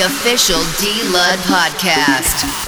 official D Lud podcast.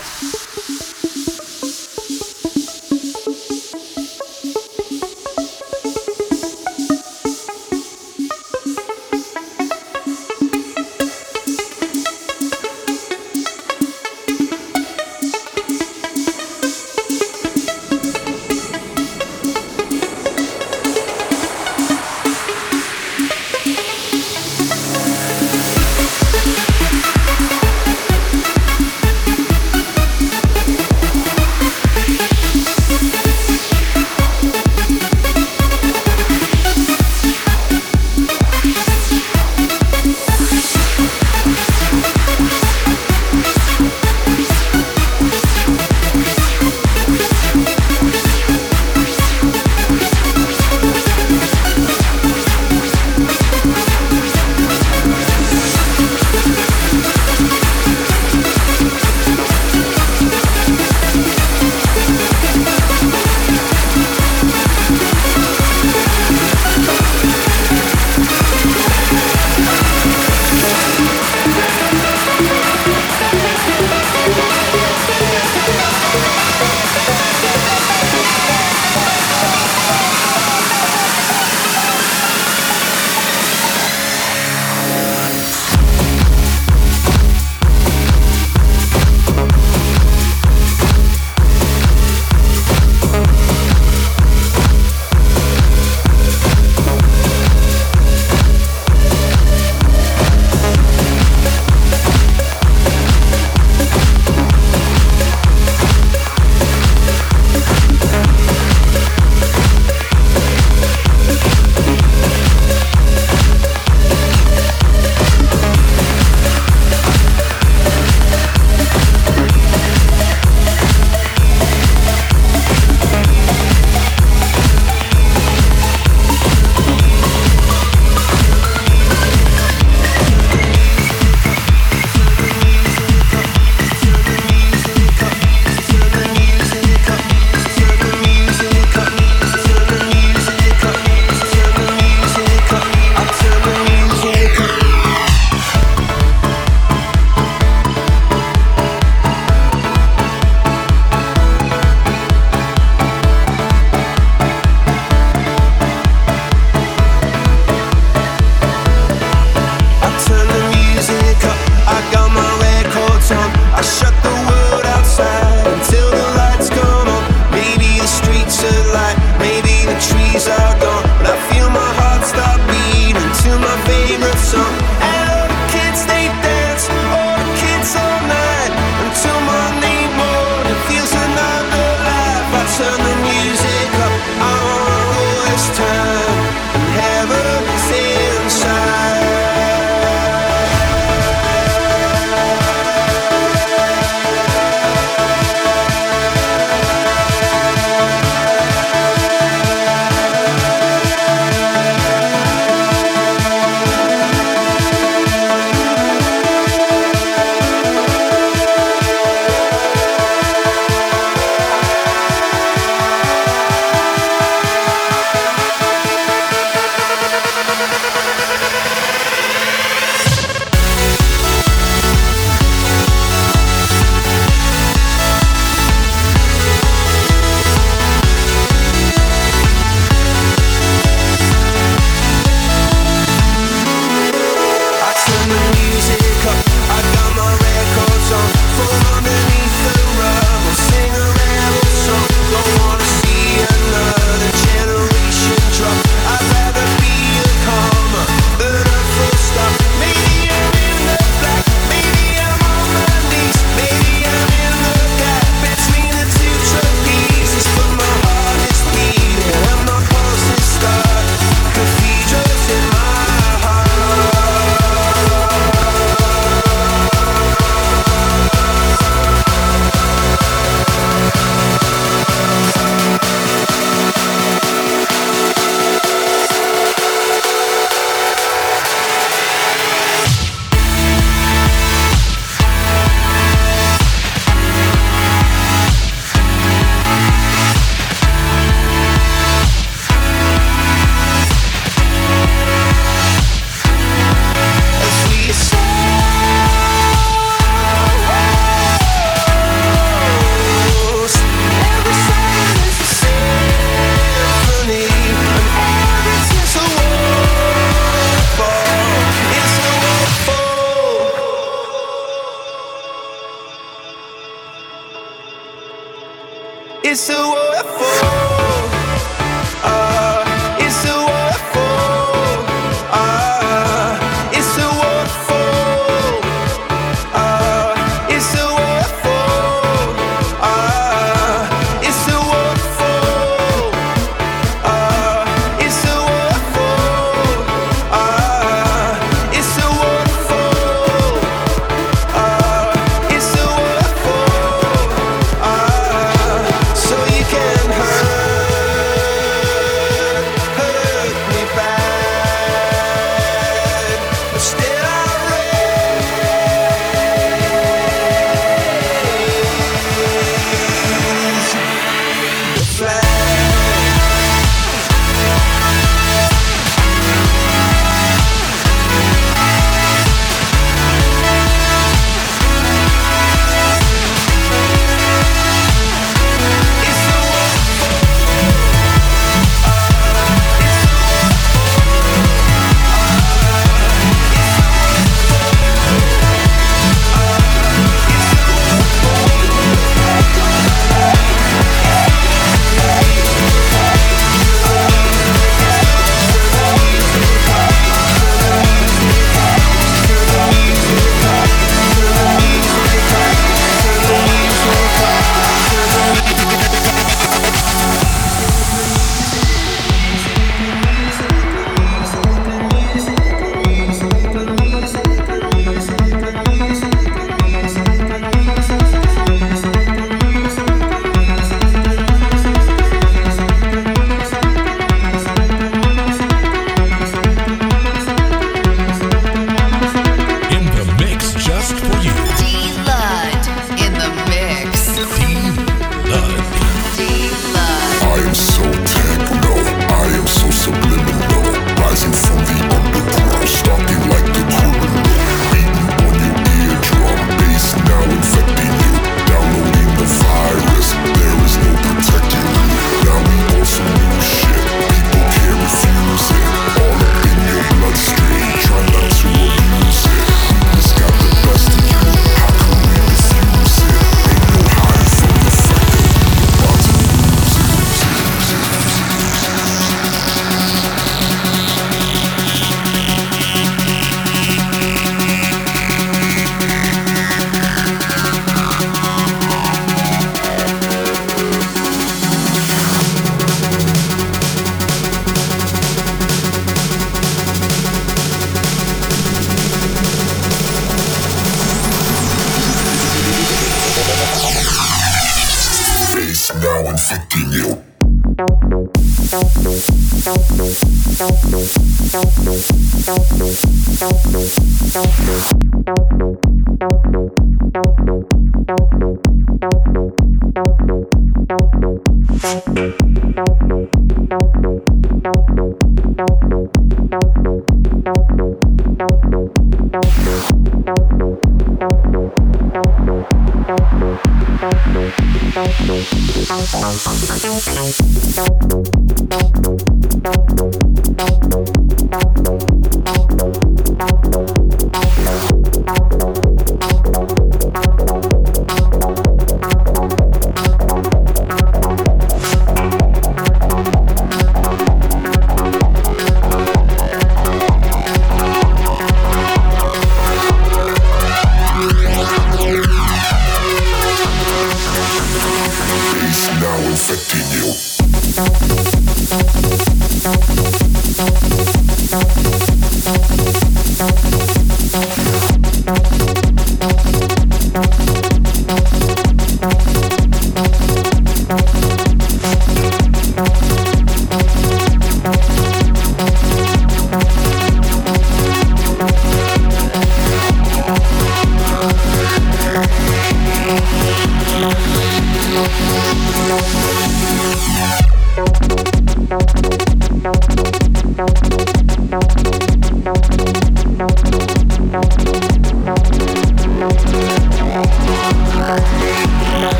affecting you.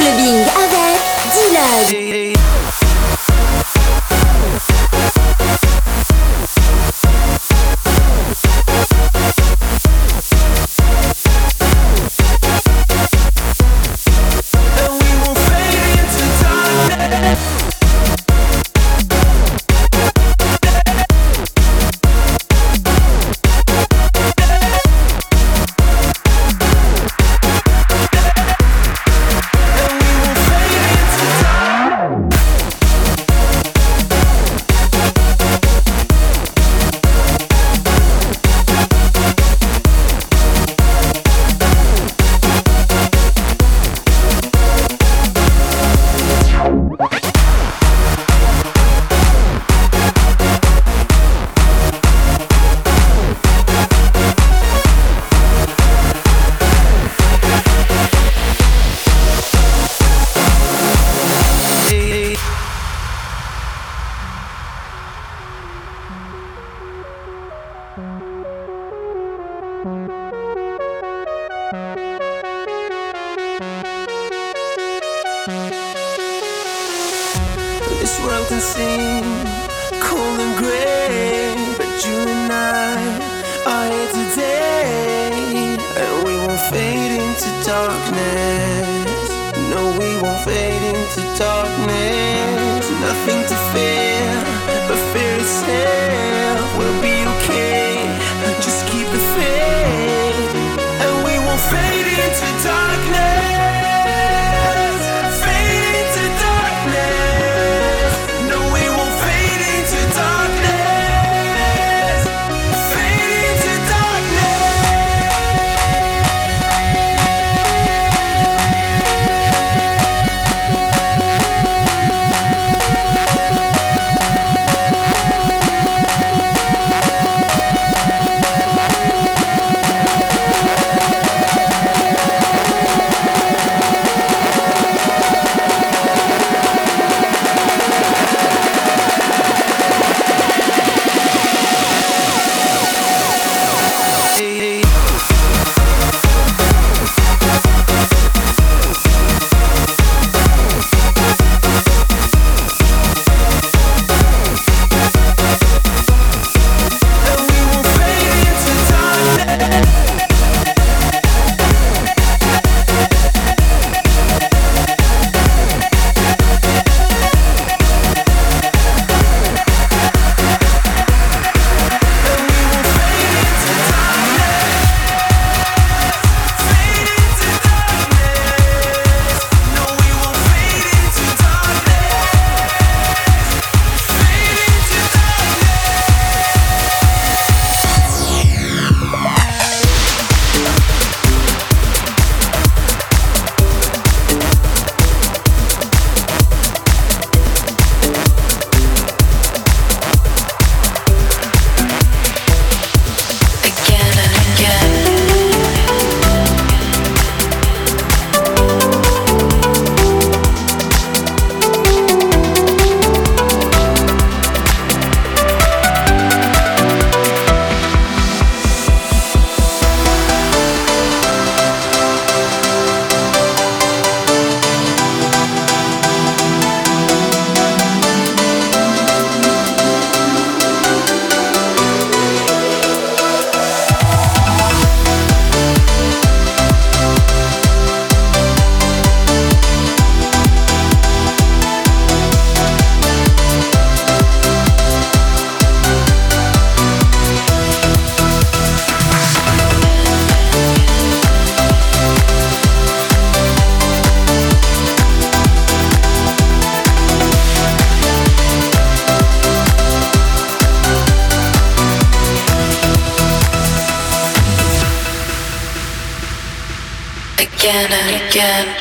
clubbing avec Dylan. Again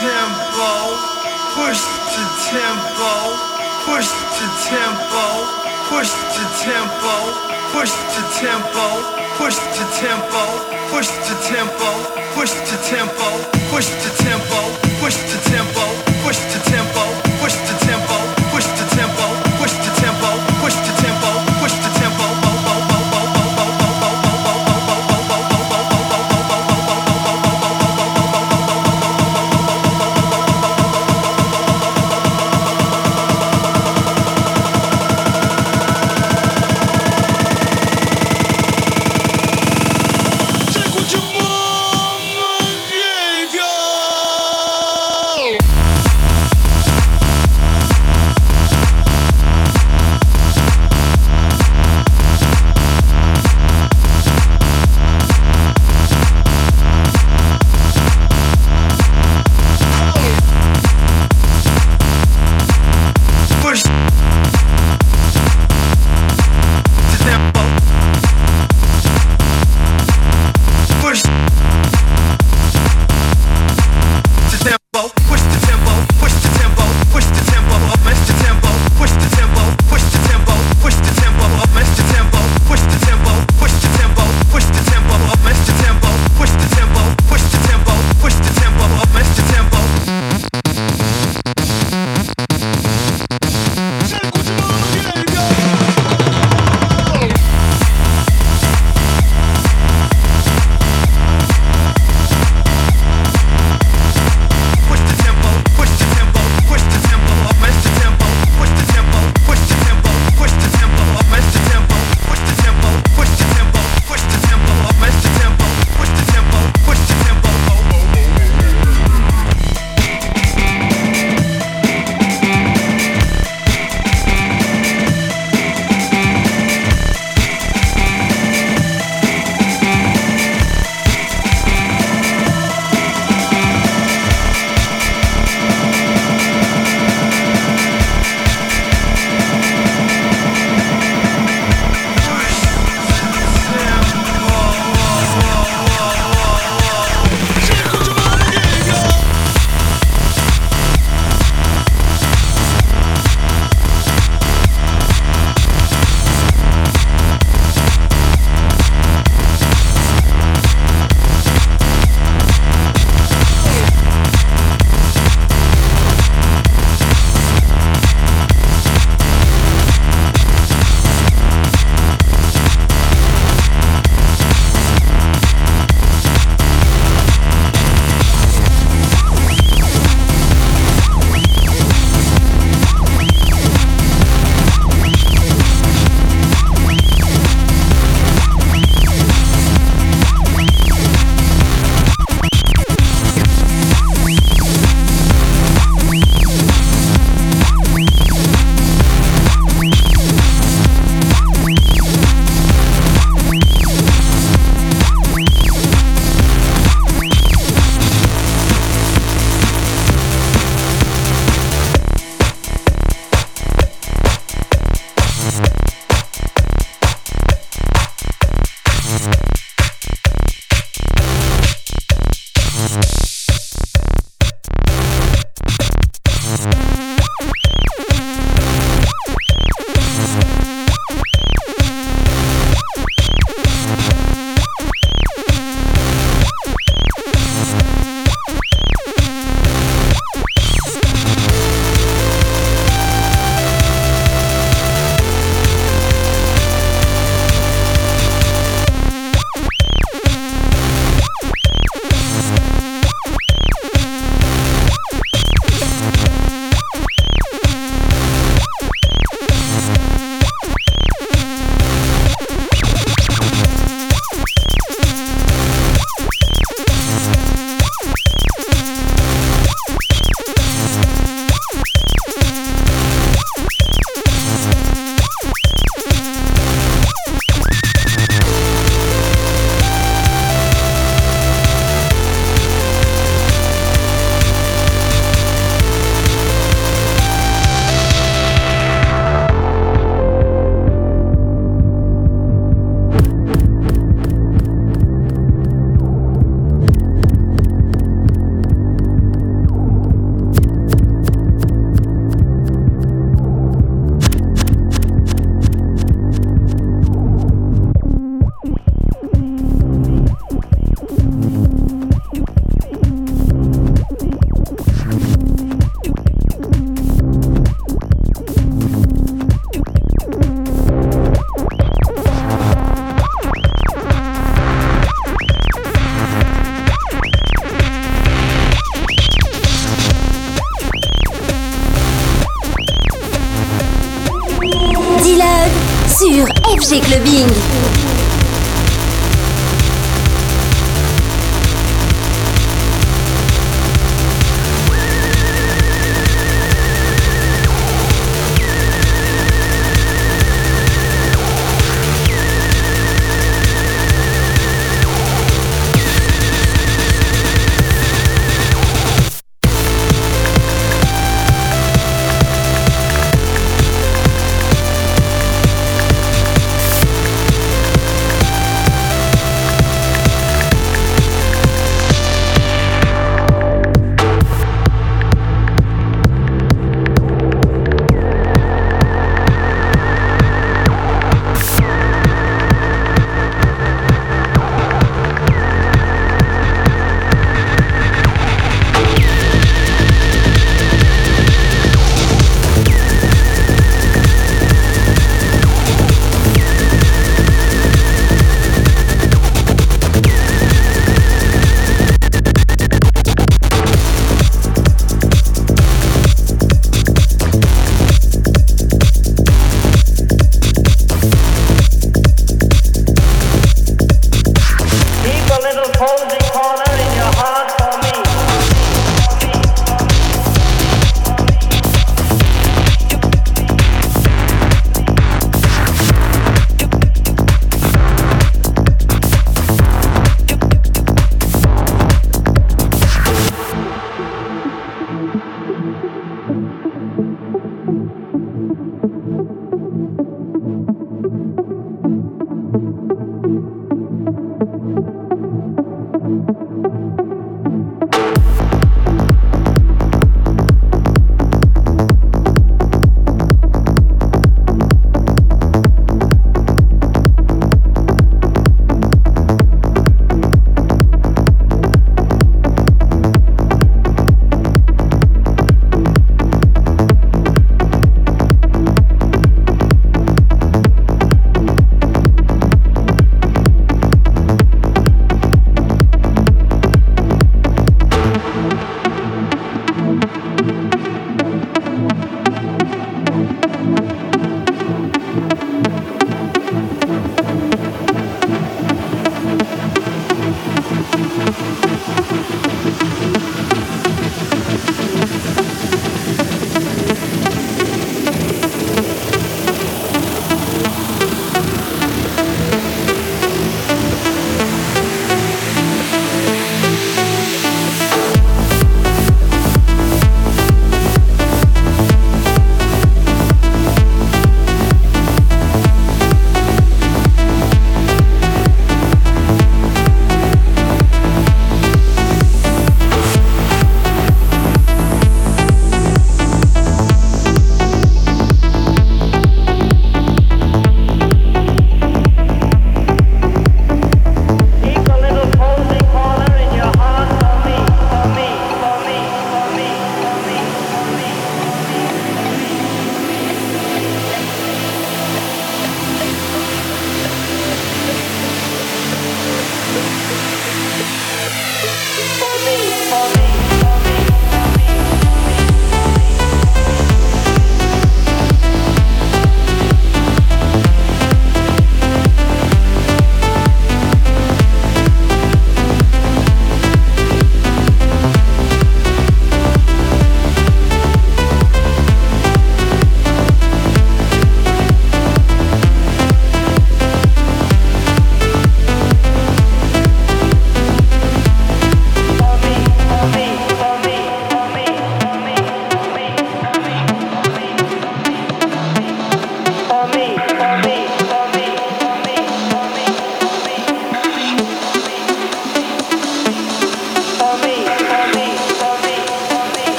tempo, push the tempo, push the tempo, push the tempo, push the tempo, push the tempo, push the tempo, push the tempo, push the tempo, push the tempo, push the tempo, Clubbing.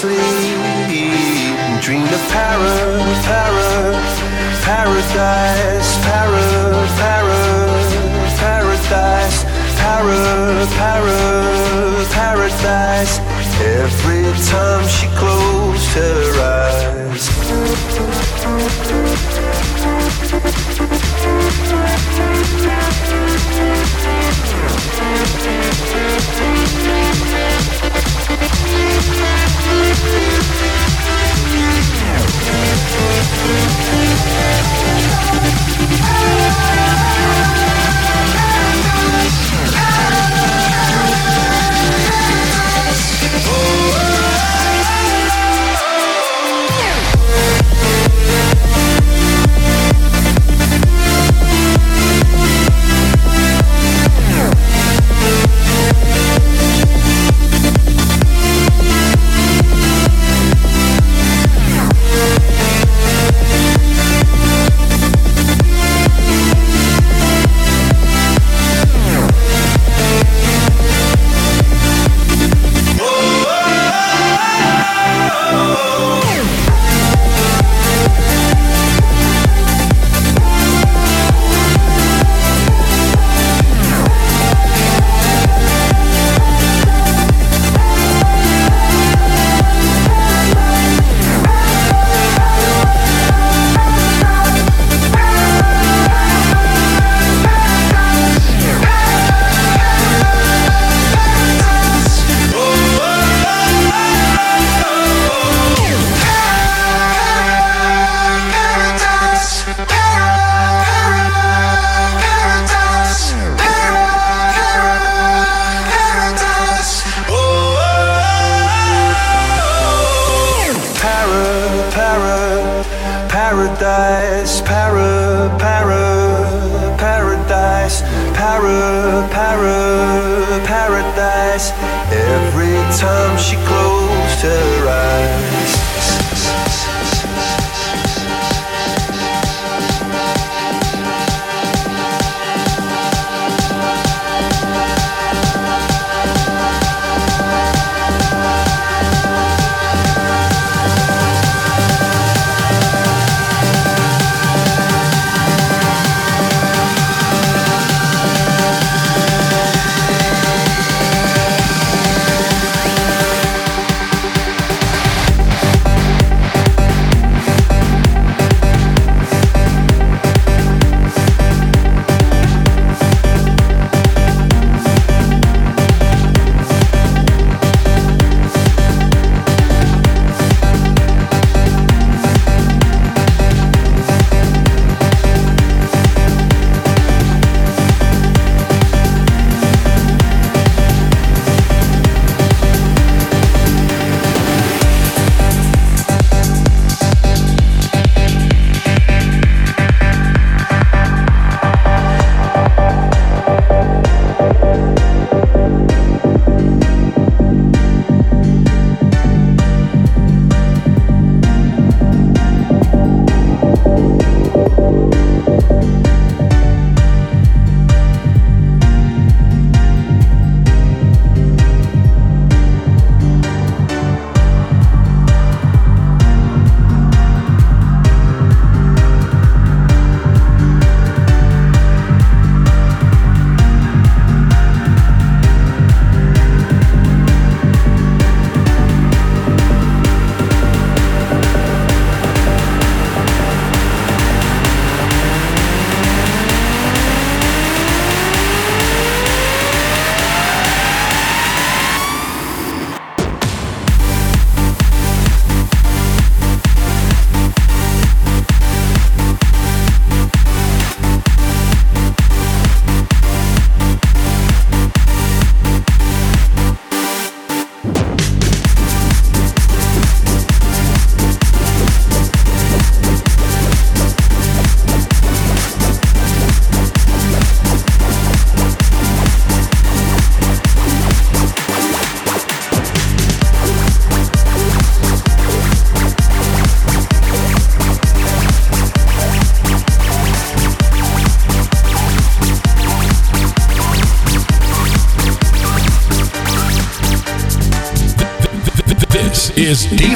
sleep and dream of para, para, paradise, para, para, paradise, para, para, paradise. Every time she closed her eyes. Música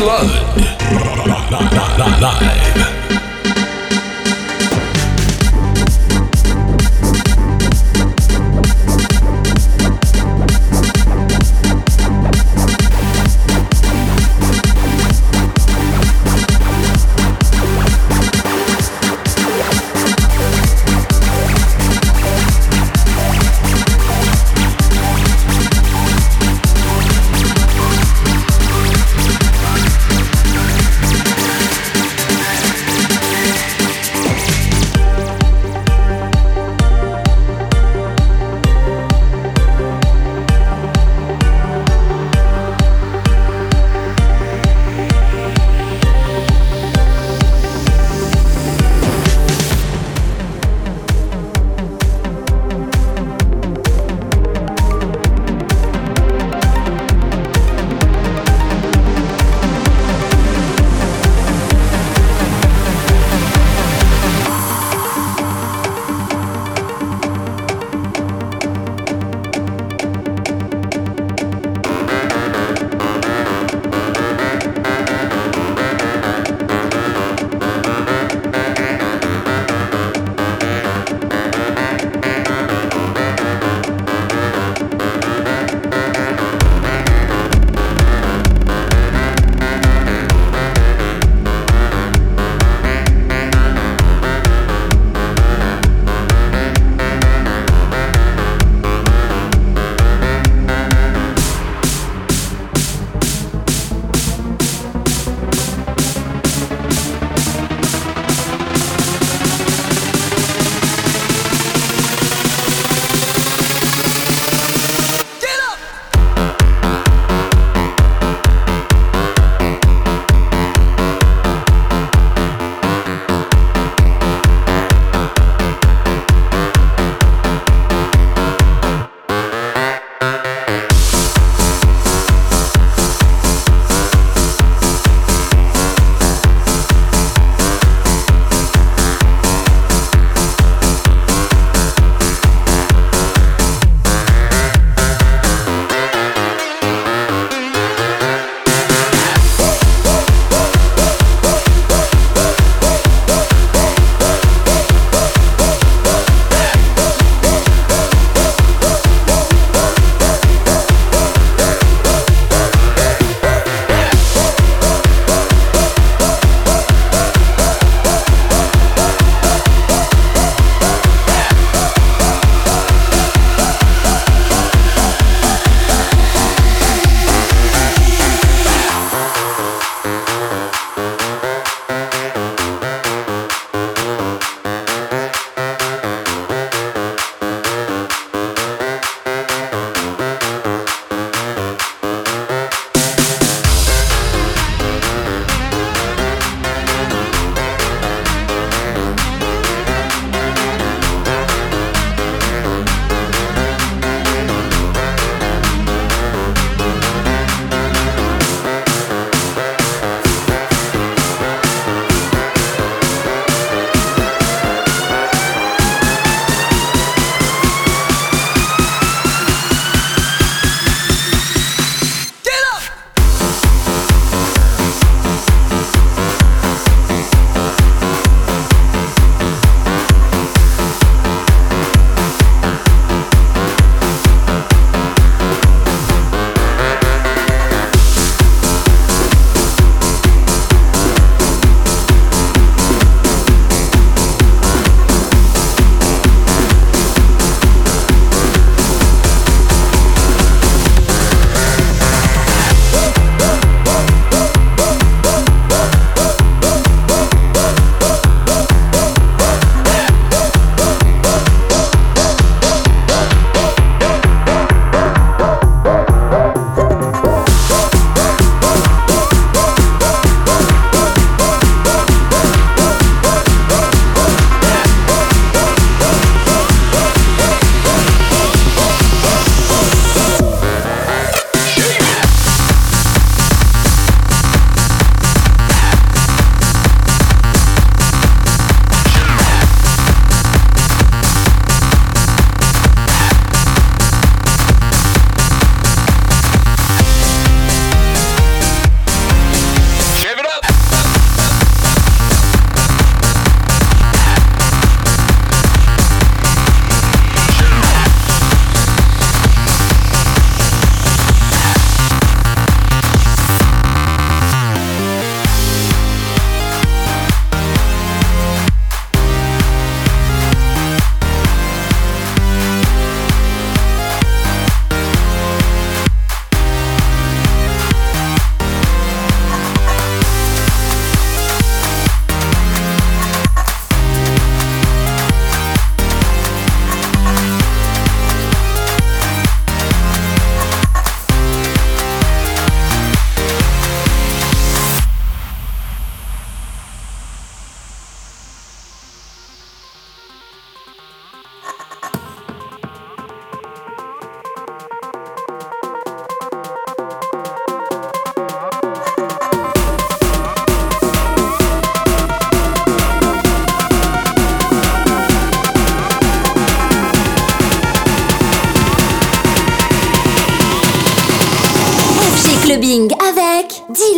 is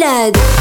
D-Lud.